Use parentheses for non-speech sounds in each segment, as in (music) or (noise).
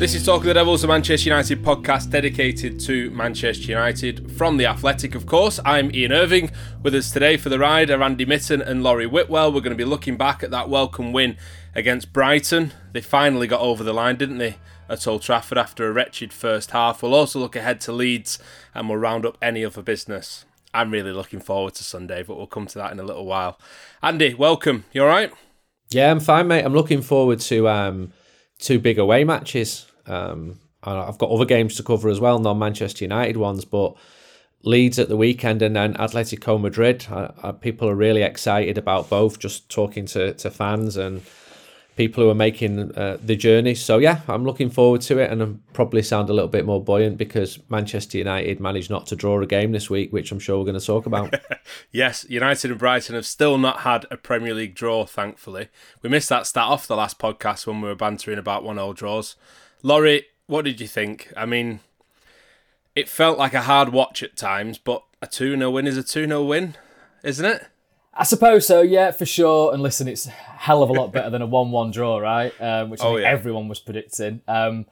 This is Talk of the Devils, a Manchester United podcast dedicated to Manchester United from The Athletic, of course. I'm Ian Irving. With us today for the ride are Andy Mitten and Laurie Whitwell. We're going to be looking back at that welcome win against Brighton. They finally got over the line, didn't they, at Old Trafford after a wretched first half. We'll also look ahead to Leeds and we'll round up any other business. I'm really looking forward to Sunday, but we'll come to that in a little while. Andy, welcome. You all right? Yeah, I'm fine, mate. I'm looking forward to um, two big away matches. Um, I've got other games to cover as well, non Manchester United ones, but Leeds at the weekend and then Atletico Madrid. I, I, people are really excited about both. Just talking to, to fans and people who are making uh, the journey. So yeah, I'm looking forward to it, and I'm probably sound a little bit more buoyant because Manchester United managed not to draw a game this week, which I'm sure we're going to talk about. (laughs) yes, United and Brighton have still not had a Premier League draw. Thankfully, we missed that stat off the last podcast when we were bantering about one-all draws. Laurie, what did you think? I mean, it felt like a hard watch at times, but a 2 0 win is a 2 0 win, isn't it? I suppose so, yeah, for sure. And listen, it's a hell of a lot (laughs) better than a 1 1 draw, right? Um, which oh, yeah. everyone was predicting. Um,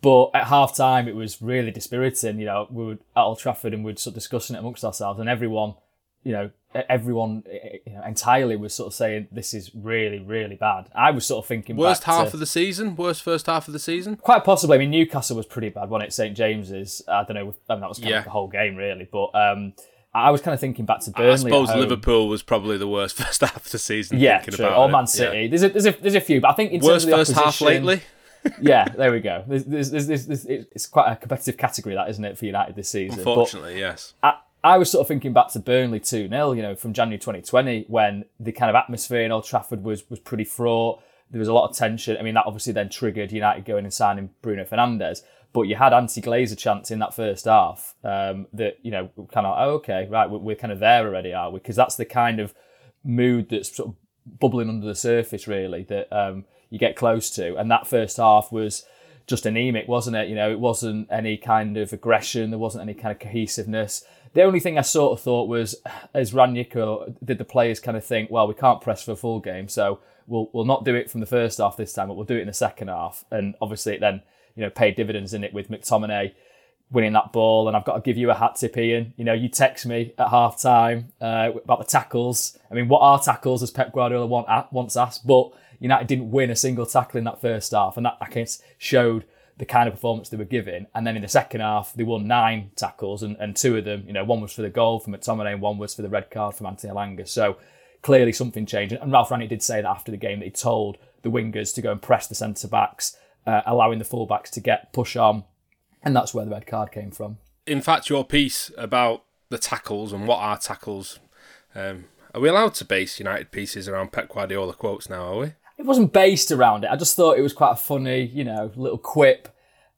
but at half time, it was really dispiriting. You know, we were at Old Trafford and we were sort of discussing it amongst ourselves, and everyone, you know, everyone you know, entirely was sort of saying this is really, really bad. I was sort of thinking worst half of the season, worst first half of the season. Quite possibly. I mean, Newcastle was pretty bad, wasn't it? St James's. I don't know. I mean, that was kind yeah. of the whole game, really. But um, I was kind of thinking back to Burnley. I suppose Liverpool was probably the worst (laughs) first half of the season. Yeah, true. Or Man City. Yeah. There's a, there's a there's a few, but I think in worst terms of the first half lately. (laughs) yeah, (laughs) there we go. There's, there's, there's, it's quite a competitive category, that isn't it, for United this season? Unfortunately, but yes. I, I was sort of thinking back to Burnley 2 0, you know, from January 2020 when the kind of atmosphere in Old Trafford was, was pretty fraught. There was a lot of tension. I mean, that obviously then triggered United going and signing Bruno Fernandes. But you had anti Glazer chants in that first half um, that, you know, kind of, oh, okay, right, we're, we're kind of there already, are we? Because that's the kind of mood that's sort of bubbling under the surface, really, that um, you get close to. And that first half was just anemic, wasn't it? You know, it wasn't any kind of aggression, there wasn't any kind of cohesiveness. The only thing I sort of thought was, as Raniero, did the players kind of think, well, we can't press for a full game, so we'll we'll not do it from the first half this time, but we'll do it in the second half. And obviously, it then you know paid dividends in it with McTominay winning that ball. And I've got to give you a hat tip, Ian. You know, you text me at half time uh, about the tackles. I mean, what are tackles, as Pep Guardiola once asked? But United didn't win a single tackle in that first half, and that I guess showed the kind of performance they were giving. And then in the second half, they won nine tackles, and, and two of them, you know, one was for the goal from McTominay, and one was for the red card from Anthony Elanga. So clearly something changed. And Ralf Rangnick did say that after the game that he told the wingers to go and press the centre backs, uh, allowing the full backs to get push on, and that's where the red card came from. In fact, your piece about the tackles and what are tackles. Um, are we allowed to base United pieces around Pep Guardiola quotes now? Are we? It wasn't based around it. I just thought it was quite a funny, you know, little quip.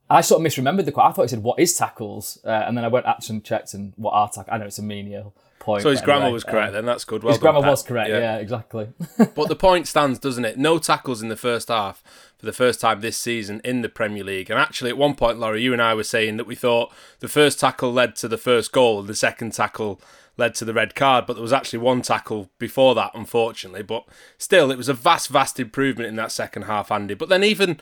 I sort of misremembered the quote. I thought he said, "What is tackles?" Uh, and then I went actually checked and what are tackles? I know it's a menial point. So his grammar was correct. Um, then that's good. Well his grammar Pat. was correct. Yeah, yeah exactly. (laughs) but the point stands, doesn't it? No tackles in the first half for the first time this season in the Premier League. And actually, at one point, Laurie, you and I were saying that we thought the first tackle led to the first goal, and the second tackle led to the red card, but there was actually one tackle before that, unfortunately. But still, it was a vast, vast improvement in that second half, Andy. But then even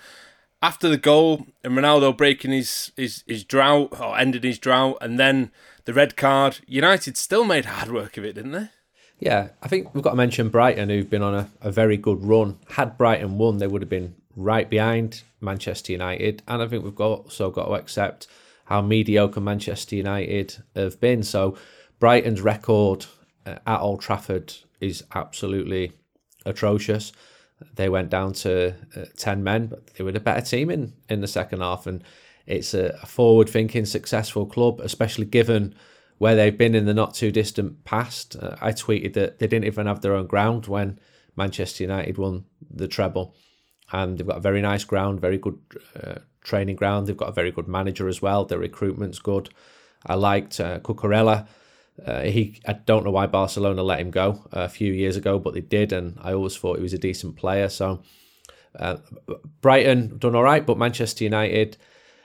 after the goal and Ronaldo breaking his, his, his drought or ended his drought, and then the red card, United still made hard work of it, didn't they? Yeah, I think we've got to mention Brighton, who've been on a, a very good run. Had Brighton won, they would have been right behind Manchester United, and I think we've got, also got to accept how mediocre Manchester United have been. So Brighton's record uh, at Old Trafford is absolutely atrocious. They went down to uh, 10 men, but they were the better team in, in the second half. And it's a, a forward-thinking, successful club, especially given where they've been in the not too distant past. Uh, I tweeted that they didn't even have their own ground when Manchester United won the treble, and they've got a very nice ground, very good uh, training ground. They've got a very good manager as well. Their recruitment's good. I liked uh, Cucurella. Uh, he, I don't know why Barcelona let him go a few years ago, but they did, and I always thought he was a decent player. So uh, Brighton done all right, but Manchester United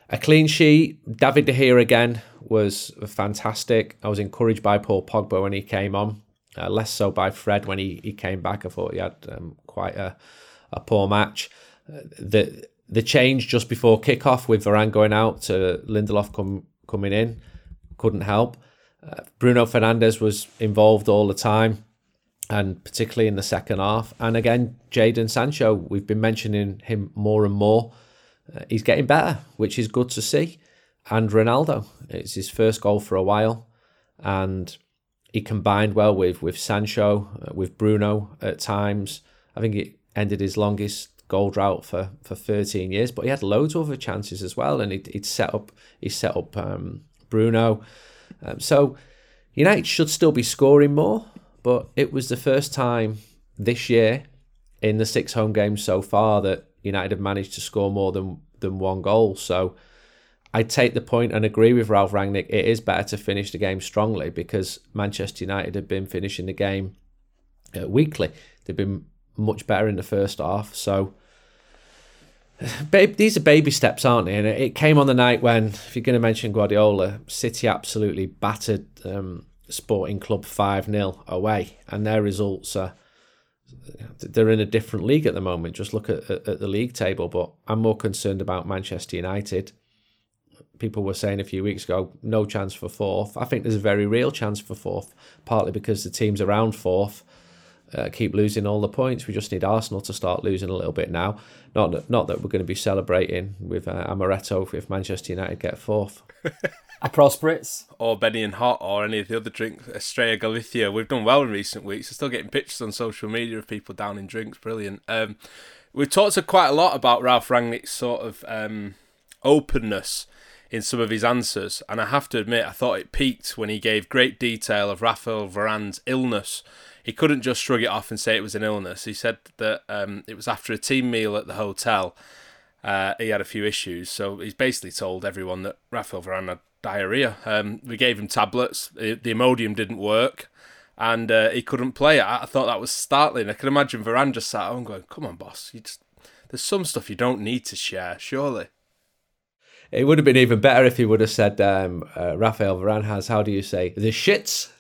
a clean sheet. David De Gea again was fantastic. I was encouraged by Paul Pogba when he came on, uh, less so by Fred when he, he came back. I thought he had um, quite a, a poor match. Uh, the the change just before kickoff with Varane going out to Lindelof come, coming in couldn't help. Bruno Fernandes was involved all the time, and particularly in the second half. And again, Jadon Sancho, we've been mentioning him more and more. Uh, he's getting better, which is good to see. And Ronaldo, it's his first goal for a while, and he combined well with with Sancho, uh, with Bruno at times. I think it ended his longest goal drought for, for 13 years, but he had loads of other chances as well, and he'd, he'd set up he set up um, Bruno. Um, so United should still be scoring more, but it was the first time this year in the six home games so far that United have managed to score more than than one goal. So I take the point and agree with Ralf Rangnick. It is better to finish the game strongly because Manchester United have been finishing the game uh, weakly. They've been much better in the first half. So these are baby steps, aren't they? And it came on the night when, if you're going to mention Guardiola, City absolutely battered um, Sporting Club 5 0 away, and their results are they're in a different league at the moment. Just look at, at the league table. But I'm more concerned about Manchester United. People were saying a few weeks ago, no chance for fourth. I think there's a very real chance for fourth, partly because the teams around fourth uh, keep losing all the points. We just need Arsenal to start losing a little bit now. Not that, not that we're going to be celebrating with uh, Amaretto if Manchester United get fourth. (laughs) Aperol Spritz. Or Benny and Hot or any of the other drinks, Estrella Galicia. We've done well in recent weeks. We're still getting pictures on social media of people down in drinks. Brilliant. Um, we've talked quite a lot about Ralf Rangnick's sort of um, openness in some of his answers, and I have to admit, I thought it peaked when he gave great detail of Rafael Varane's illness. He couldn't just shrug it off and say it was an illness. He said that um, it was after a team meal at the hotel. Uh, he had a few issues, so he's basically told everyone that Rafael Varane had diarrhea. Um, we gave him tablets. The Imodium didn't work, and uh, he couldn't play. I, I thought that was startling. I can imagine Varane just sat home going, "Come on, boss. You just there's some stuff you don't need to share, surely." It would have been even better if he would have said, um, uh, "Rafael Varane has how do you say the shits."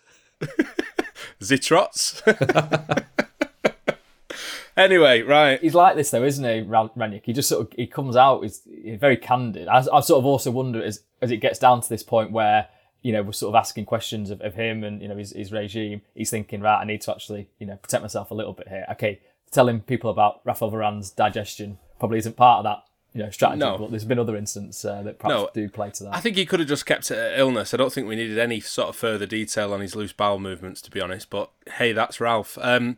(laughs) Zitrots. Anyway, right. He's like this though, isn't he, Rangnick? He just sort of he comes out, he's, he's very candid. I, I've sort of also wondered as as it gets down to this point where you know we're sort of asking questions of, of him and you know his, his regime. He's thinking, right, I need to actually you know protect myself a little bit here. Okay, telling people about Rafael Varane's digestion probably isn't part of that you know strategy. No. But there's been other instances uh, that perhaps no, do play to that. I think he could have just kept it at illness. I don't think we needed any sort of further detail on his loose bowel movements, to be honest. But hey, that's Ralf. Um,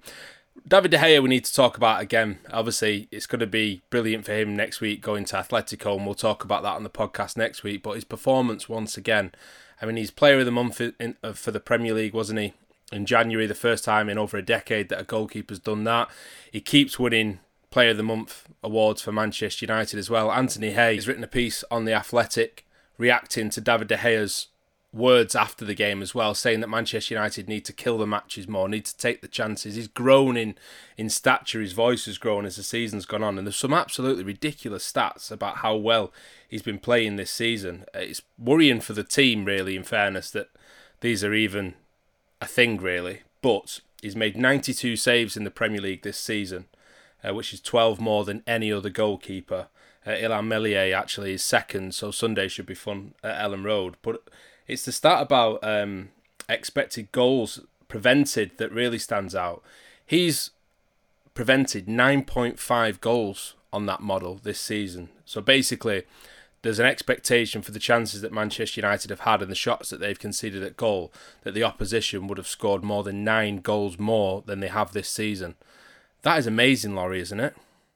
David De Gea, we need to talk about again. Obviously, it's going to be brilliant for him next week going to Atletico, and we'll talk about that on the podcast next week. But his performance, once again, I mean, he's player of the month for the Premier League, wasn't he? In January, the first time in over a decade that a goalkeeper's done that. He keeps winning Player of the Month awards for Manchester United as well. Anthony Hay has written a piece on the Athletic reacting to David De Gea's words after the game as well, saying that Manchester United need to kill the matches more, need to take the chances. He's grown in, in stature, his voice has grown as the season's gone on, and there's some absolutely ridiculous stats about how well he's been playing this season. It's worrying for the team, really, in fairness, that these are even a thing, really. But he's made 92 saves in the Premier League this season, uh, which is 12 more than any other goalkeeper. Uh, Illan Meslier actually is second, so Sunday should be fun at Elland Road. But it's the stat about um, expected goals prevented that really stands out. He's prevented 9.5 goals on that model this season. So basically, there's an expectation for the chances that Manchester United have had and the shots that they've conceded at goal that the opposition would have scored more than nine goals more than they have this season. That is amazing, Laurie, isn't it?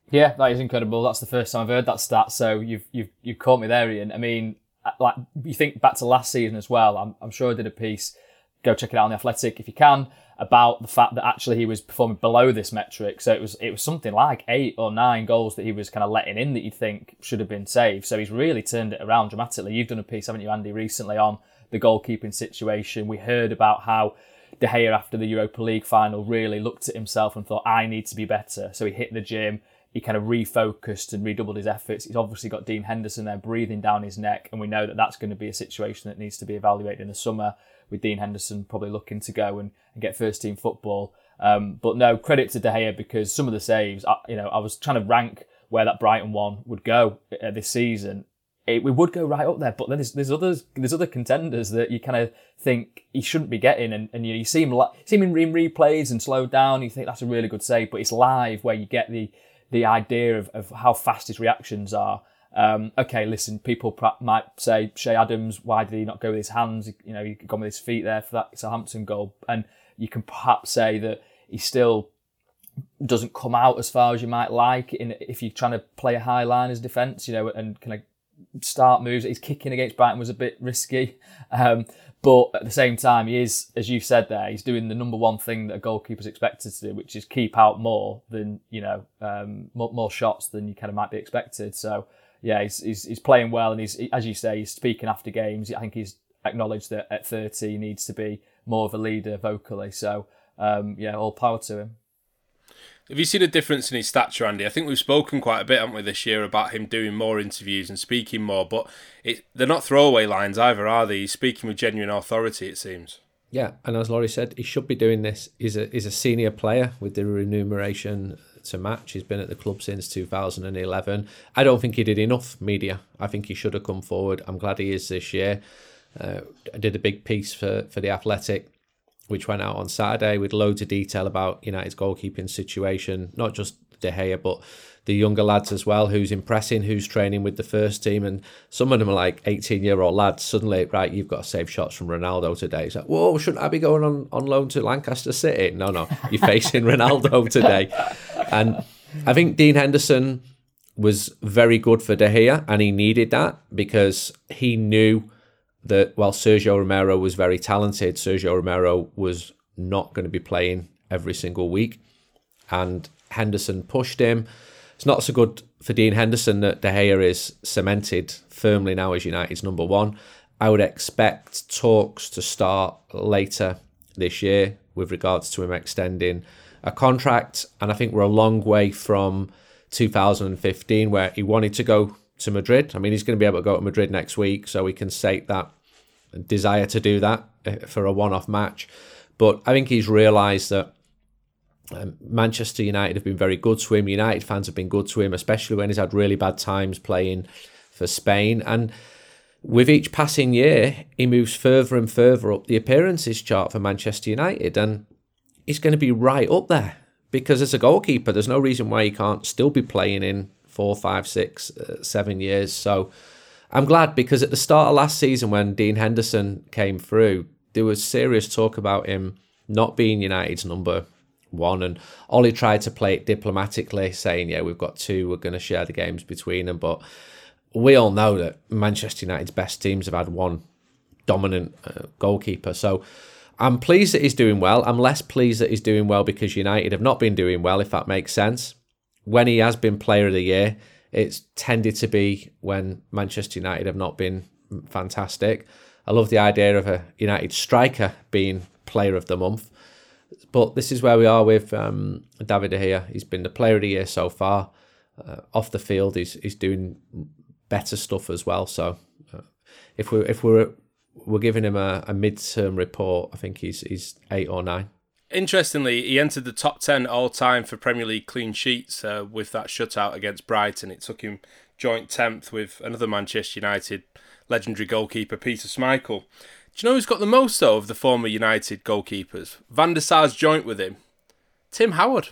Yeah, that is incredible. That's the first time I've heard that stat. So you've you've you've caught me there, Ian. I mean, uh, like you think back to last season as well. I'm I'm sure I did a piece. Go check it out on the Athletic if you can about the fact that actually he was performing below this metric. So it was it was something like eight or nine goals that he was kind of letting in that you'd think should have been saved. So he's really turned it around dramatically. You've done a piece, haven't you, Andy, recently on the goalkeeping situation. We heard about how De Gea after the Europa League final really looked at himself and thought, I need to be better. So he hit the gym he kind of refocused and redoubled his efforts. He's obviously got Dean Henderson there breathing down his neck, and we know that that's going to be a situation that needs to be evaluated in the summer with Dean Henderson probably looking to go and, and get first team football. Um, but no, credit to De Gea because some of the saves, I, you know, I was trying to rank where that Brighton one would go uh, this season. It, we would go right up there, but then there's, there's others, there's other contenders that you kind of think he shouldn't be getting, and, and you, you see him, see him in replays and slowed down. You think that's a really good save, but it's live where you get the the idea of, of how fast his reactions are. Um, okay, listen, people might say Che Adams, why did he not go with his hands? You know, he gone with his feet there for that Southampton goal. And you can perhaps say that he still doesn't come out as far as you might like in if you're trying to play a high line as defence, you know, and kind of start moves. His kicking against Brighton was a bit risky. Um, but at the same time, he is, as you've said there, he's doing the number one thing that a goalkeeper's expected to do, which is keep out more than, you know, um, more, more, shots than you kind of might be expected. So, yeah, he's, he's, he's playing well. And he's, as you say, he's speaking after games. I think he's acknowledged that at 30 he needs to be more of a leader vocally. So, um, yeah, all power to him. Have you seen a difference in his stature, Andy? I think we've spoken quite a bit, haven't we, this year about him doing more interviews and speaking more, but it, they're not throwaway lines either, are they? He's speaking with genuine authority, it seems. Yeah, and as Laurie said, he should be doing this. He's a, he's a senior player with the remuneration to match. He's been at the club since 2011. I don't think he did enough media. I think he should have come forward. I'm glad he is this year. Uh, I did a big piece for, for The Athletic which went out on Saturday with loads of detail about United's goalkeeping situation, not just De Gea, but the younger lads as well, who's impressing, who's training with the first team. And some of them are like 18 year old lads. Suddenly, right, you've got to save shots from Ronaldo today. It's like, whoa, shouldn't I be going on, on loan to Lancaster City? No, no, you're facing (laughs) Ronaldo today. And I think Dean Henderson was very good for De Gea, and he needed that because he knew that while Sergio Romero was very talented, Sergio Romero was not going to be playing every single week. And Henderson pushed him. It's not so good for Dean Henderson that De Gea is cemented firmly now as United's number one. I would expect talks to start later this year with regards to him extending a contract. And I think we're a long way from 2015 where he wanted to go to Madrid. I mean, he's going to be able to go to Madrid next week, so we can state that desire to do that uh, for a one off match. But I think he's realised that um, Manchester United have been very good to him. United fans have been good to him, especially when he's had really bad times playing for Spain. And with each passing year, he moves further and further up the appearances chart for Manchester United. And he's going to be right up there because as a goalkeeper, there's no reason why he can't still be playing in four, five, six, uh, seven years. So I'm glad because at the start of last season, when Dean Henderson came through, there was serious talk about him not being United's number one. And Ollie tried to play it diplomatically, saying, Yeah, we've got two, we're going to share the games between them. But we all know that Manchester United's best teams have had one dominant uh, goalkeeper. So I'm pleased that he's doing well. I'm less pleased that he's doing well because United have not been doing well, if that makes sense. When he has been player of the year, it's tended to be when Manchester United have not been fantastic. I love the idea of a United striker being player of the month. But this is where we are with um, David Gea. He's been the player of the year so far. Uh, off the field, he's he's doing better stuff as well. So uh, if we if we're we're giving him a, a mid-term report, I think he's he's eight or nine. Interestingly, he entered the top 10 all time for Premier League clean sheets uh, with that shutout against Brighton. It took him joint 10th with another Manchester United legendary goalkeeper, Peter Schmeichel. Do you know who's got the most, though, of the former United goalkeepers? Van der Sar's joint with him. Tim Howard.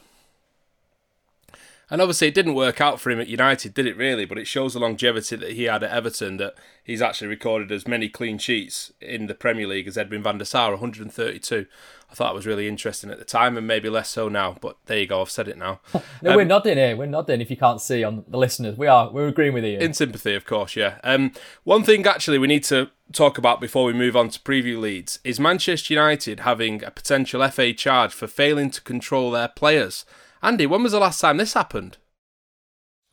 And obviously, it didn't work out for him at United, did it really? But it shows the longevity that he had at Everton that he's actually recorded as many clean sheets in the Premier League as Edwin van der Sar, 132. I thought it was really interesting at the time and maybe less so now, but there you go, I've said it now. (laughs) no, um, we're nodding here. We're nodding if you can't see on the listeners. We are. We're agreeing with you. In sympathy, of course, yeah. Um, one thing actually we need to talk about before we move on to preview Leeds is Manchester United having a potential FA charge for failing to control their players. Andy, when was the last time this happened?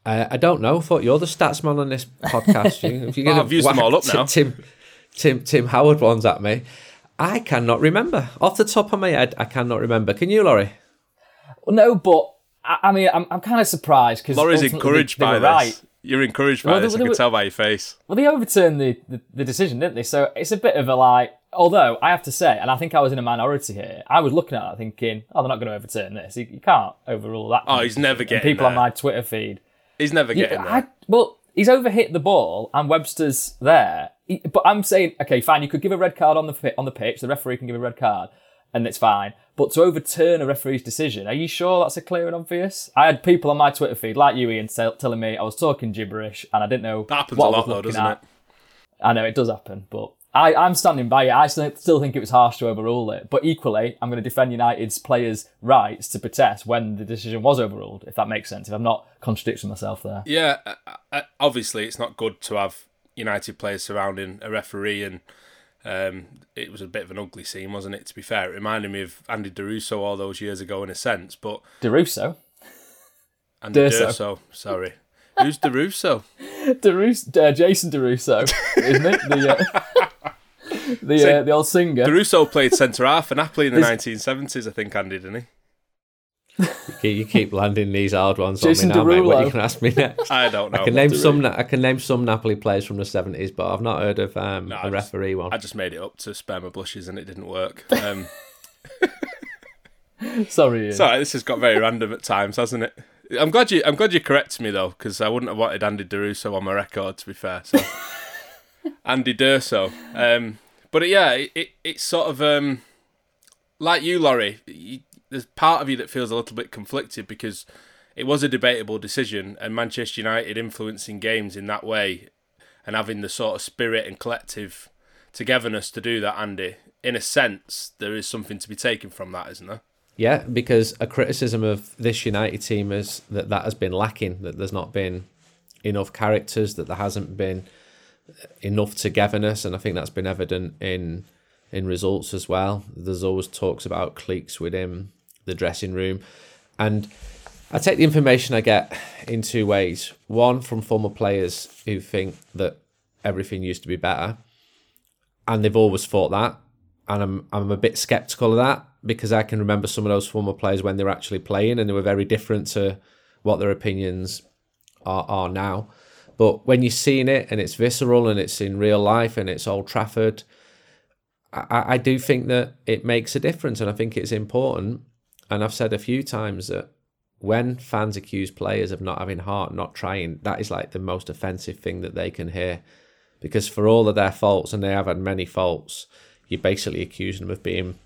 Uh, I don't know. I thought you're the stats man on this podcast. if you're oh, I've used them all up now. (laughs) Tim, Tim, Tim Howard ones at me. I cannot remember off the top of my head. I cannot remember. Can you, Laurie? Well, no, but I, I mean, I'm, I'm kind of surprised because Laurie's encouraged they, they by this. Right. You're encouraged by well, this. They, I can tell by your face. Well, they overturned the, the, the decision, didn't they? So it's a bit of a like. Although I have to say, and I think I was in a minority here. I was looking at that thinking, "Oh, they're not going to overturn this. You, you can't overrule that." Oh, he's never getting. And people there. on my Twitter feed. He's never getting yeah, there. I, well, he's overhit the ball, and Webster's there. He, but I'm saying, okay, fine. You could give a red card on the on the pitch. The referee can give a red card, and it's fine. But to overturn a referee's decision, are you sure that's a clear and obvious? I had people on my Twitter feed, like you, Ian, telling me I was talking gibberish and I didn't know. That happens a lot, though, doesn't at. it? I know it does happen, but I, I'm standing by it. I still, still think it was harsh to overrule it. But equally, I'm going to defend United's players' rights to protest when the decision was overruled, if that makes sense. If I'm not contradicting myself there. Yeah, uh, uh, obviously, it's not good to have United players surrounding a referee and um, it was a bit of an ugly scene, wasn't it? To be fair, it reminded me of Andy Derusso all those years ago in a sense. But Derusso, Andy D'Urso. D'Urso sorry, who's Derusso? (laughs) Derusso, uh, Jason Derusso, isn't it? The uh, (laughs) the, uh, the old singer. Derusso played centre half for Napoli in the nineteen seventies, I think. Andy, didn't he? You, keep, you keep landing these hard ones Jason on me now, Derulo. mate. What you can ask me next? (laughs) I don't know. I can name some. I can name some Napoli players from the seventies, but I've not heard of um, no, a referee just, one. I just made it up to spare my blushes, and it didn't work. (laughs) Um, (laughs) sorry, Ian. sorry. This has got very random at times, hasn't it? I'm glad you. I'm glad you corrected me though, because I wouldn't have wanted Andy Derusso on my record. To be fair, so Andy D'Urso. Um, but yeah, it, it, it's sort of um, like you, Laurie. You, there's part of you that feels a little bit conflicted because it was a debatable decision, and Manchester United influencing games in that way and having the sort of spirit and collective togetherness to do that, Andy. In a sense, there is something to be taken from that, isn't there? Yeah, because a criticism of this United team is that that has been lacking, that there's not been enough characters, that there hasn't been enough togetherness, and I think that's been evident in in results as well. There's always talks about cliques within the dressing room. And I take the information I get in two ways. One, from former players who think that everything used to be better, and they've always thought that. And I'm, I'm a bit skeptical of that because I can remember some of those former players when they were actually playing and they were very different to what their opinions are, are now. But when you're seeing it and it's visceral and it's in real life and it's Old Trafford, I, I do think that it makes a difference and I think it's important and I've said a few times that when fans accuse players of not having heart, not trying, that is like the most offensive thing that they can hear. Because for all of their faults, and they have had many faults, you're basically accusing them of being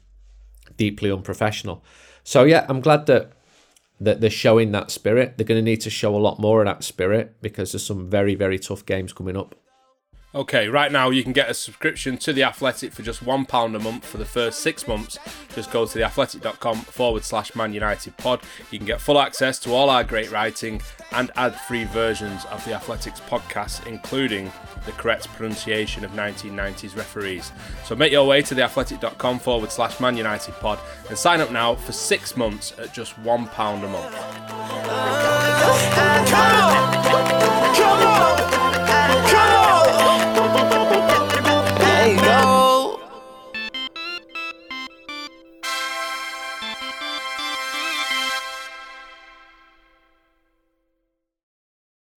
deeply unprofessional. So yeah, I'm glad that that they're showing that spirit. They're going to need to show a lot more of that spirit because there's some very very tough games coming up. Okay, right now you can get a subscription to The Athletic for just £1 a month for the first six months. Just go to theathletic.com forward slash Man United pod. You can get full access to all our great writing and ad free versions of The Athletic's podcast, including the correct pronunciation of 1990s referees. So make your way to theathletic.com forward slash Man United pod and sign up now for six months at just £1 a month.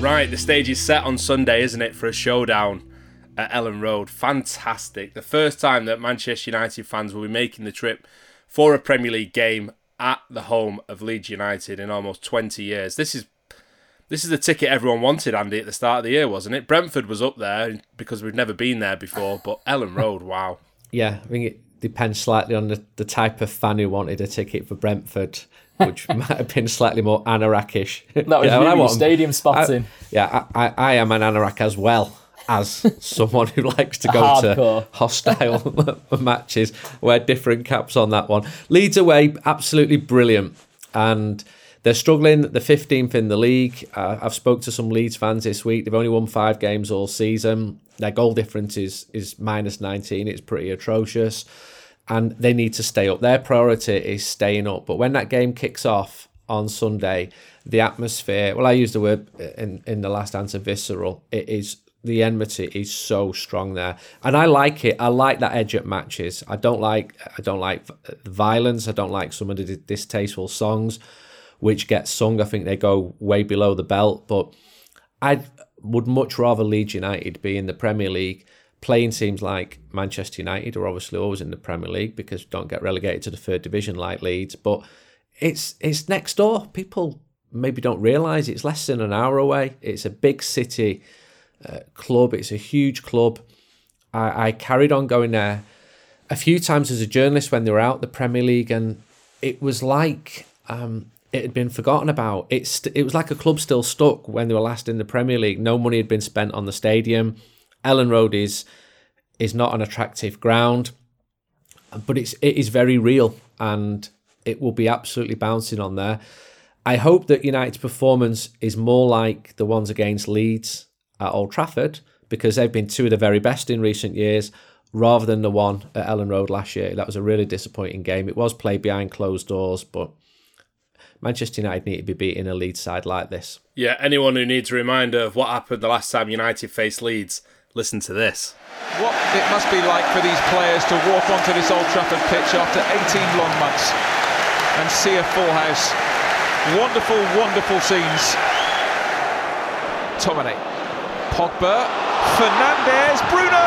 Right, the stage is set on Sunday, isn't it, for a showdown at Elland Road. Fantastic. The first time that Manchester United fans will be making the trip for a Premier League game at the home of Leeds United in almost 20 years. This is this is the ticket everyone wanted, Andy, at the start of the year, wasn't it? Brentford was up there because we've never been there before, but Elland Road, wow. Yeah, I think it depends slightly on the, the type of fan who wanted a ticket for Brentford, which (laughs) might have been slightly more Anorakish. That was well, really want- stadium spotting. I- yeah, I, I, I am an Anorak as well as someone who likes to go Hardcore. to hostile (laughs) matches, wear different caps on that one. Leeds away, absolutely brilliant. And they're struggling. They're 15th in the league. Uh, I've spoke to some Leeds fans this week. They've only won five games all season. Their goal difference is, is minus 19. It's pretty atrocious. And they need to stay up. Their priority is staying up. But when that game kicks off on Sunday, the atmosphere, well, I used the word in, in the last answer, visceral. It is the enmity is so strong there, and I like it. I like that edge at matches. I don't like I don't like violence. I don't like some of the distasteful songs, which get sung. I think they go way below the belt. But I would much rather Leeds United be in the Premier League. Playing teams like Manchester United are obviously always in the Premier League because don't get relegated to the third division like Leeds. But it's it's next door. People maybe don't realise it's less than an hour away. It's a big city uh, club. It's a huge club. I, I carried on going there a few times as a journalist when they were out the Premier League, and it was like um, it had been forgotten about. It's it was like a club still stuck when they were last in the Premier League. No money had been spent on the stadium. Elland Road is is not an attractive ground, but it's it is very real, and it will be absolutely bouncing on there. I hope that United's performance is more like the ones against Leeds at Old Trafford because they've been two of the very best in recent years rather than the one at Elland Road last year. That was a really disappointing game. It was played behind closed doors, but Manchester United need to be beating a Leeds side like this. Yeah, anyone who needs a reminder of what happened the last time United faced Leeds, listen to this. what it must be like for these players to walk onto this Old Trafford pitch after 18 long months and see a full house. Wonderful, wonderful scenes. Tomine, Pogba, Fernandes, Bruno!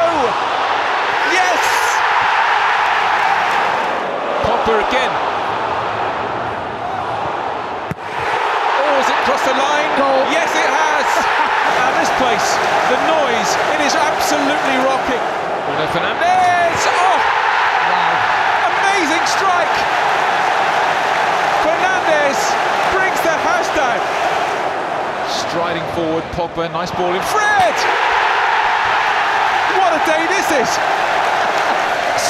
Yes! Pogba again. Oh, has it crossed the line? Goal. Yes, it has! Place, the noise, it is absolutely rocking. Bruno Fernandes! Oh! Amazing strike! Fernandes brings the house down. Striding forward, Pogba, nice ball in. Fred! What a day this is!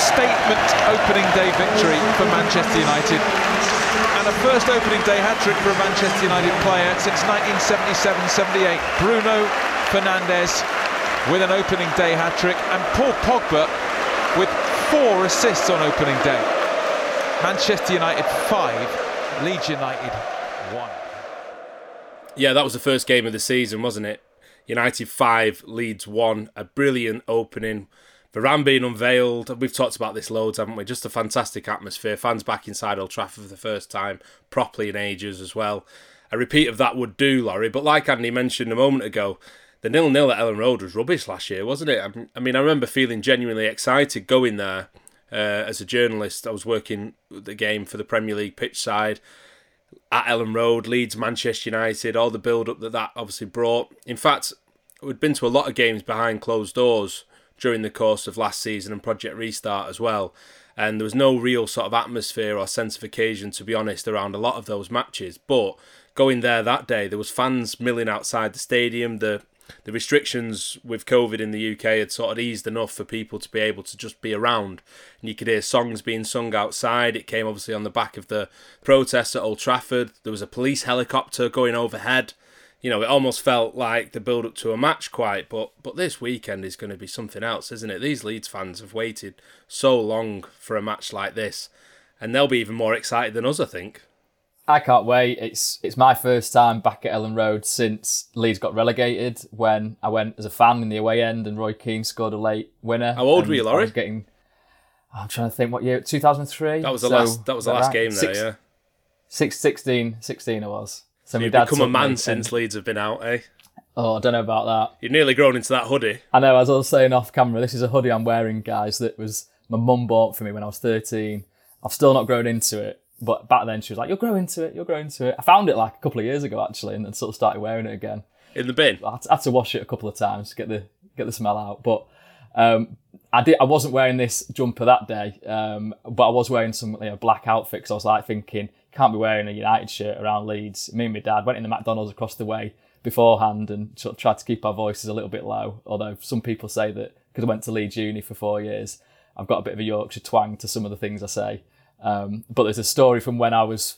Statement opening day victory for Manchester United. And a first opening day hat-trick for a Manchester United player since 1977-78. Bruno Fernandes with an opening day hat-trick and Paul Pogba with four assists on opening day. Manchester United 5, Leeds United 1. Yeah, that was the first game of the season, wasn't it? United 5, Leeds 1. A brilliant opening. Varane being unveiled. We've talked about this loads, haven't we? Just a fantastic atmosphere. Fans back inside Old Trafford for the first time, properly in ages as well. A repeat of that would do, Laurie. But like Andy mentioned a moment ago, the nil-nil at Elland Road was rubbish last year, wasn't it? I- I mean, I remember feeling genuinely excited going there uh, as a journalist. I was working the game for the Premier League pitch side at Elland Road, Leeds, Manchester United, all the build up that that obviously brought. In fact, we'd been to a lot of games behind closed doors during the course of last season and Project Restart as well. And there was no real sort of atmosphere or sense of occasion, to be honest, around a lot of those matches. But going there that day, there was fans milling outside the stadium. The the restrictions with COVID in the UK had sort of eased enough for people to be able to just be around. And you could hear songs being sung outside. It came obviously on the back of the protests at Old Trafford. There was a police helicopter going overhead. You know, it almost felt like the build up to a match quite, but but this weekend is going to be something else, isn't it? These Leeds fans have waited so long for a match like this, and they'll be even more excited than us, I think. I can't wait. It's it's my first time back at Elland Road since Leeds got relegated. When I went as a fan in the away end, and Roy Keane scored a late winner. How old were you, I Laurie? was getting. I'm trying to think what year. 2003. That was the So, last. That was the last right? game there. Six- yeah. Six, 16, 16 I was. So my You've become a man since and- Leeds have been out, eh? Oh, I don't know about that. You've nearly grown into that hoodie. I know, as I was saying off camera, this is a hoodie I'm wearing, guys, that was my mum bought for me when I was 13. I've still not grown into it, but back then she was like, You'll grow into it, you'll grow into it. I found it like a couple of years ago, actually, and then sort of started wearing it again. In the bin. I had to, I had to wash it a couple of times to get the get the smell out. But um, I did. I wasn't wearing this jumper that day, um, but I was wearing some you know, black outfit because I was like thinking, can't be wearing a United shirt around Leeds. Me and my dad went in the McDonald's across the way beforehand and sort of tried to keep our voices a little bit low. Although some people say that because I went to Leeds Uni for four years, I've got a bit of a Yorkshire twang to some of the things I say. Um, but there's a story from when I was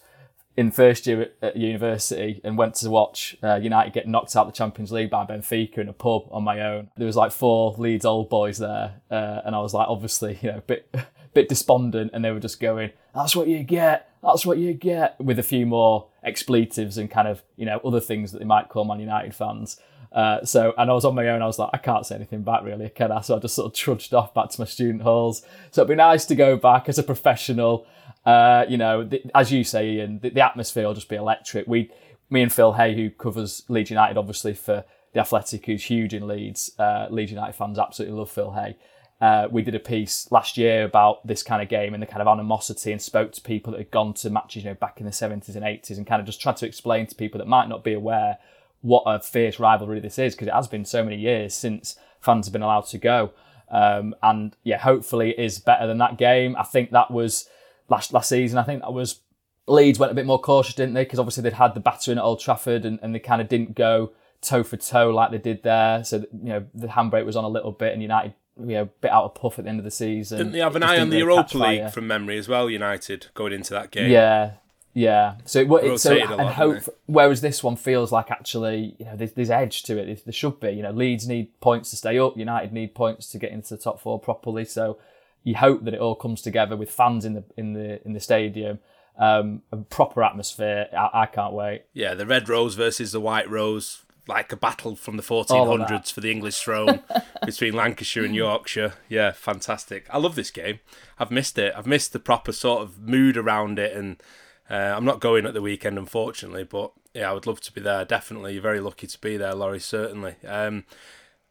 in first year at, university and went to watch uh, United get knocked out of the Champions League by Benfica in a pub on my own. There was like four Leeds old boys there, uh, and I was like, obviously, you know, a bit, (laughs) bit despondent, and they were just going, "That's what you get. That's what you get," with a few more expletives and kind of, you know, other things that they might call Man United fans. Uh, so, and I was on my own. I was like, I can't say anything back, really, can I? So I just sort of trudged off back to my student halls. So it'd be nice to go back as a professional. Uh, you know, the, as you say, Ian, the, the atmosphere will just be electric. We, me and Phil Hay, who covers Leeds United, obviously for the Athletic, who's huge in Leeds. Uh, Leeds United fans absolutely love Phil Hay. Uh, we did a piece last year about this kind of game and the kind of animosity and spoke to people that had gone to matches, you know, back in the 70s and 80s and kind of just tried to explain to people that might not be aware what a fierce rivalry this is because it has been so many years since fans have been allowed to go. Um, and yeah, hopefully it is better than that game. I think that was last last season. I think that was Leeds went a bit more cautious, didn't they? Because obviously they'd had the battering at Old Trafford and, and they kind of didn't go toe for toe like they did there. So you know the handbrake was on a little bit, and United you know bit out of puff at the end of the season. Didn't they have an eye on the really Europa League fire. from memory as well? United going into that game. Yeah, yeah. So it, it so a lot, and hope. Whereas this one feels like actually, you know, there's, there's edge to it. There should be. You know, Leeds need points to stay up. United need points to get into the top four properly. So you hope that it all comes together with fans in the in the in the stadium, um, a proper atmosphere. I, I can't wait. Yeah, the red rose versus the white rose, like a battle from the 1400s for the English throne (laughs) between Lancashire and Yorkshire. Yeah, fantastic. I love this game. I've missed it. I've missed the proper sort of mood around it, and uh, I'm not going at the weekend, unfortunately. But yeah, I would love to be there. Definitely, you're very lucky to be there, Laurie. Certainly. Um,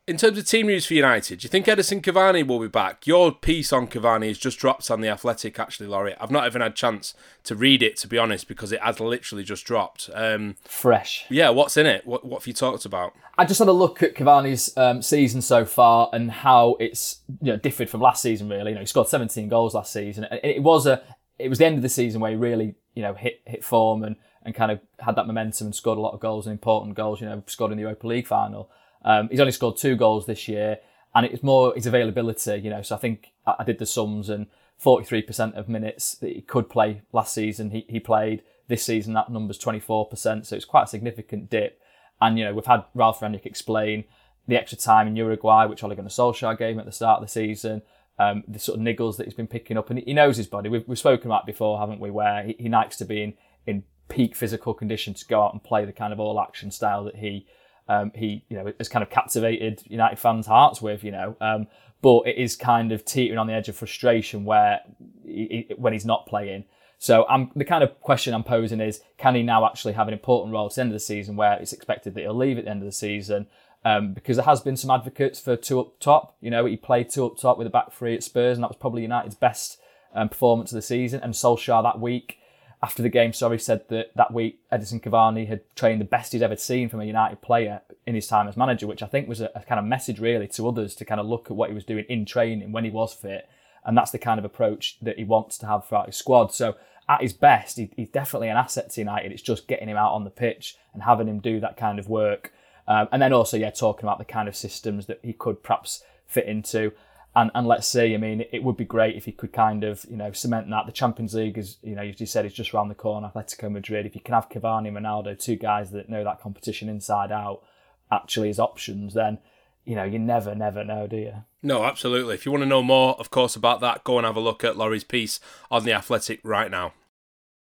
in terms of team news for United, do you think Edinson Cavani will be back? Your piece on Cavani has just dropped on the Athletic, actually, Laurie. I've not even had a chance to read it, to be honest, because it has literally just dropped. Um, Fresh. yeah, what's in it? What, what have you talked about? I just had a look at Cavani's um, season so far and how it's you know differed from last season. Really, you know, he scored 17 goals last season. And it was a it was the end of the season where he really you know hit hit form and and kind of had that momentum and scored a lot of goals and important goals. You know, scored in the Europa League final. Um, he's only scored two goals this year, and it's more his availability. You know, so I think I, did the sums and 43% of minutes that he could play last season he, he played. This season that number's 24%, so it's quite a significant dip. And you know, we've had Ralf Rangnick explain the extra time in Uruguay, which Ole Gunnar Solskjaer gave him at the start of the season. Um, the sort of niggles that he's been picking up, and he knows his body. We've, we've spoken about before, haven't we? Where he, he likes to be in in peak physical condition to go out and play the kind of all action style that he um, he you know has kind of captivated United fans' hearts with. You know, um, but it is kind of teetering on the edge of frustration where he, he- when he's not playing. So I'm the kind of question I'm posing is can he now actually have an important role at the end of the season where it's expected that he'll leave at the end of the season? Um, because there has been some advocates for two up top. You know, he played two up top with a back three at Spurs, and that was probably United's best um, performance of the season. And Solskjaer that week, after the game, sorry, said that that week Edinson Cavani had trained the best he's ever seen from a United player in his time as manager, which I think was a, a kind of message really to others to kind of look at what he was doing in training when he was fit. And that's the kind of approach that he wants to have throughout his squad. So at his best, he, he's definitely an asset to United. It's just getting him out on the pitch and having him do that kind of work. Um, and then also, yeah, talking about the kind of systems that he could perhaps fit into. And, and let's see, I mean, it would be great if he could kind of, you know, cement that. The Champions League is, you know, as you said, is just around the corner. Atletico Madrid. If you can have Cavani, Ronaldo, two guys that know that competition inside out, actually as options, then, you know, you never, never know, do you? No, absolutely. If you want to know more, of course, about that, go and have a look at Laurie's piece on The Athletic right now.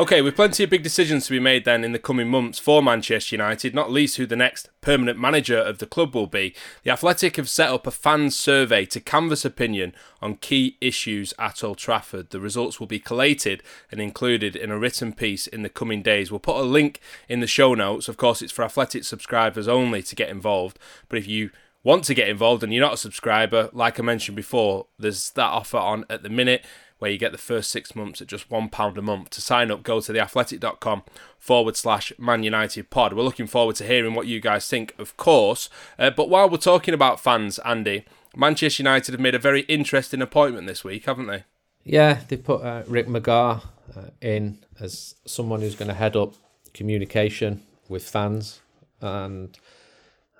Okay, with plenty of big decisions to be made then in the coming months for Manchester United, not least who the next permanent manager of the club will be, the Athletic have set up a fan survey to canvass opinion on key issues at Old Trafford. The results will be collated and included in a written piece in the coming days. We'll put a link in the show notes. Of course, it's for Athletic subscribers only to get involved, but if you want to get involved and you're not a subscriber, like I mentioned before, there's that offer on at the minute where you get the first six months at just £1 a month. To sign up, go to theathletic.com forward slash Man United pod. We're looking forward to hearing what you guys think, of course. Uh, but while we're talking about fans, Andy, Manchester United have made a very interesting appointment this week, haven't they? Yeah, they put uh, Rick McGagh uh, in as someone who's going to head up communication with fans. And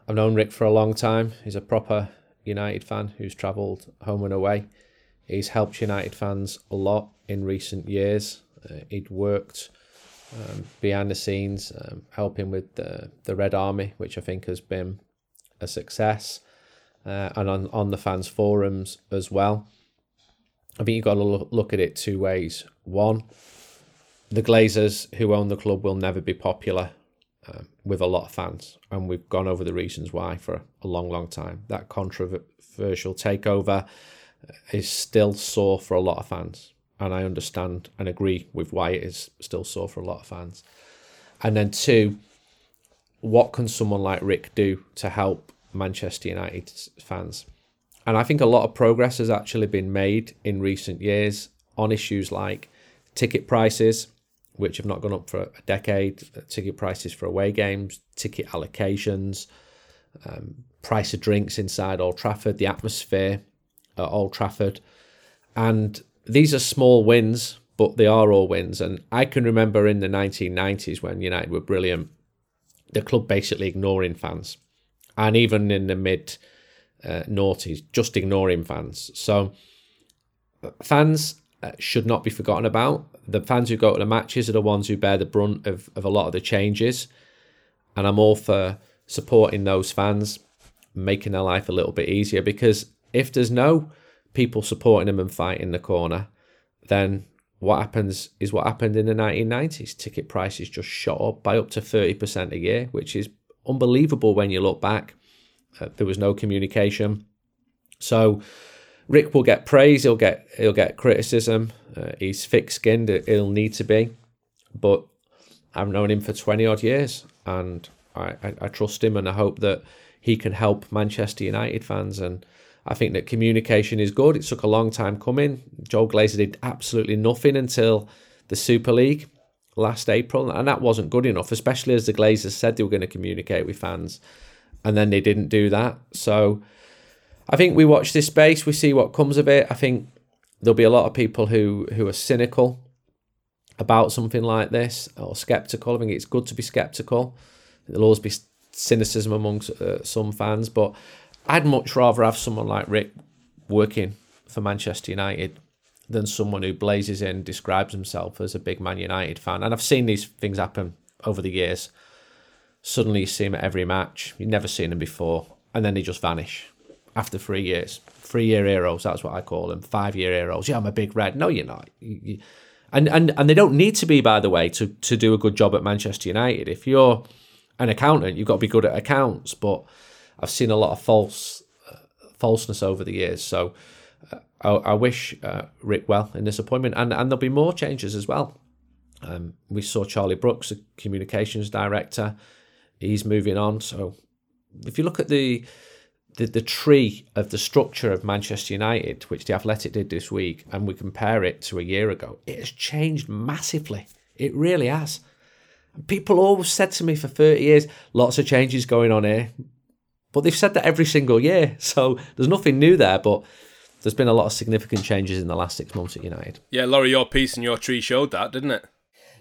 I've known Rick for a long time. He's a proper United fan who's travelled home and away. He's helped United fans a lot in recent years. Uh, he'd worked um, behind the scenes, um, helping with the, the Red Army, which I think has been a success, uh, and on, on the fans' forums as well. I think you've got to look, at it two ways. One, the Glazers who own the club will never be popular um, with a lot of fans, and we've gone over the reasons why for a long, long time. That controversial takeover is still sore for a lot of fans. And I understand and agree with why it is still sore for a lot of fans. And then, two, what can someone like Rick do to help Manchester United fans? And I think a lot of progress has actually been made in recent years on issues like ticket prices, which have not gone up for a decade, ticket prices for away games, ticket allocations, um, price of drinks inside Old Trafford, the atmosphere at Old Trafford. And these are small wins, but they are all wins. And I can remember in the 1990s when United were brilliant, the club basically ignoring fans. And even in the mid uh, noughties, just ignoring fans. So fans uh, should not be forgotten about. The fans who go to the matches are the ones who bear the brunt of, of a lot of the changes. And I'm all for supporting those fans, making their life a little bit easier because if there's no people supporting him and fighting the corner, then what happens is what happened in the 1990s. Ticket prices just shot up by up to 30% a year, which is unbelievable when you look back. Uh, there was no communication. So Rick will get praise. He'll get he'll get criticism. Uh, he's thick-skinned. He'll need to be, but I've known him for twenty odd years, and I, I, I trust him, and I hope that he can help Manchester United fans. And I think that communication is good. It took a long time coming. Joel Glazer did absolutely nothing until the Super League last April, and that wasn't good enough, especially as the Glazers said they were going to communicate with fans, and then they didn't do that. So I think we watch this space, we see what comes of it. I think there'll be a lot of people who who are cynical about something like this or skeptical. I think it's good to be skeptical. There'll always be cynicism amongst uh, some fans, but I'd much rather have someone like Rick working for Manchester United than someone who blazes in, describes himself as a big Man United fan. And I've seen these things happen over the years. Suddenly you see him at every match. You've never seen him before. And then they just vanish after three years. Three year heroes, that's what I call them. Five year heroes. Yeah, I'm a big red. No, you're not. And, and, and they don't need to be, by the way, to, to do a good job at Manchester United. If you're an accountant, you've got to be good at accounts. But I've seen a lot of false uh, falseness over the years. So I, I wish uh, Rick well in this appointment, and and there'll be more changes as well. Um, we saw Charlie Brooks, the communications director, he's moving on. So if you look at the the, the tree of the structure of Manchester United, which the Athletic did this week, and we compare it to a year ago, it has changed massively. It really has. People always said to me for 30 years, lots of changes going on here. But they've said that every single year. So there's nothing new there. But there's been a lot of significant changes in the last six months at United. Yeah, Laurie, your piece and your tree showed that, didn't it?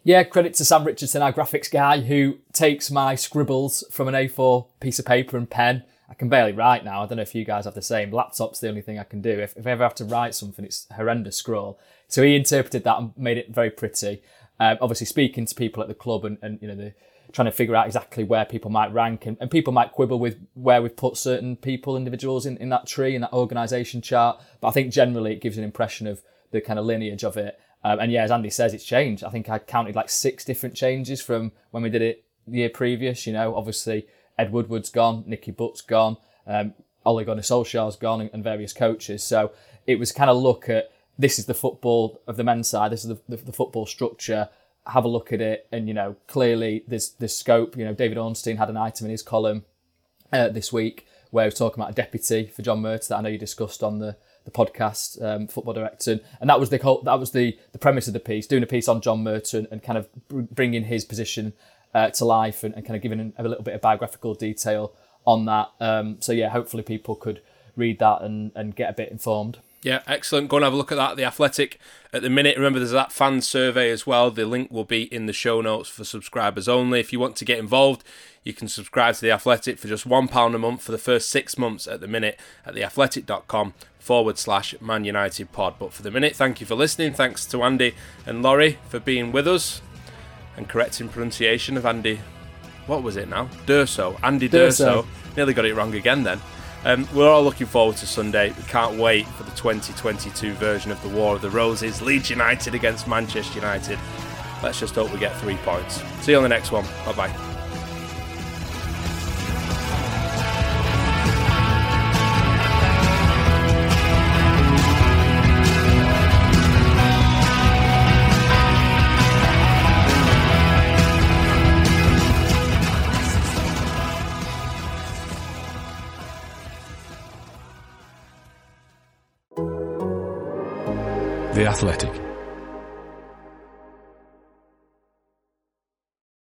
Yeah, credit to Sam Richardson, our graphics guy, who takes my scribbles from an A4 piece of paper and pen. I can barely write now. I don't know if you guys have the same. Laptop's the only thing I can do. If, if I ever have to write something, it's horrendous scroll. So he interpreted that and made it very pretty. Um, obviously, speaking to people at the club and, and you know the trying to figure out exactly where people might rank and, and people might quibble with where we've put certain people, individuals in, in that tree, in that organisation chart. But I think generally it gives an impression of the kind of lineage of it. Um, and yeah, as Andy says, it's changed. I think I counted like six different changes from when we did it the year previous. You know, obviously Ed Woodward's gone, Nicky Butt's gone, um, Ole Gunnar Solskjaer's gone, and, and various coaches. So it was kind of look at this is the football of the men's side, this is the, the, the football structure have a look at it, and you know clearly there's there's scope. You know, David Ornstein had an item in his column uh, this week where he was talking about a deputy for John Murtough that I know you discussed on the the podcast, um, football director, and that was the that was the the premise of the piece, doing a piece on John and, and kind of bringing his position uh, to life and, and, kind of giving a little bit of biographical detail on that. Um, so yeah, hopefully people could read that and, and get a bit informed. Yeah, excellent. Go and have a look at that. The Athletic at the minute. Remember, there's that fan survey as well. The link will be in the show notes for subscribers only. If you want to get involved, you can subscribe to The Athletic for just £1 a month for the first six months at the minute at theathletic.com forward slash Man United pod. But for the minute, thank you for listening. Thanks to Andy and Laurie for being with us and correcting pronunciation of Andy. What was it now? D'Urso. Andy D'Urso. Nearly got it wrong again then. Um, we're all looking forward to Sunday. We can't wait for the 2022 version of the War of the Roses. Leeds United against Manchester United. Let's just hope we get three points. See you on the next one. Bye bye. Athletic.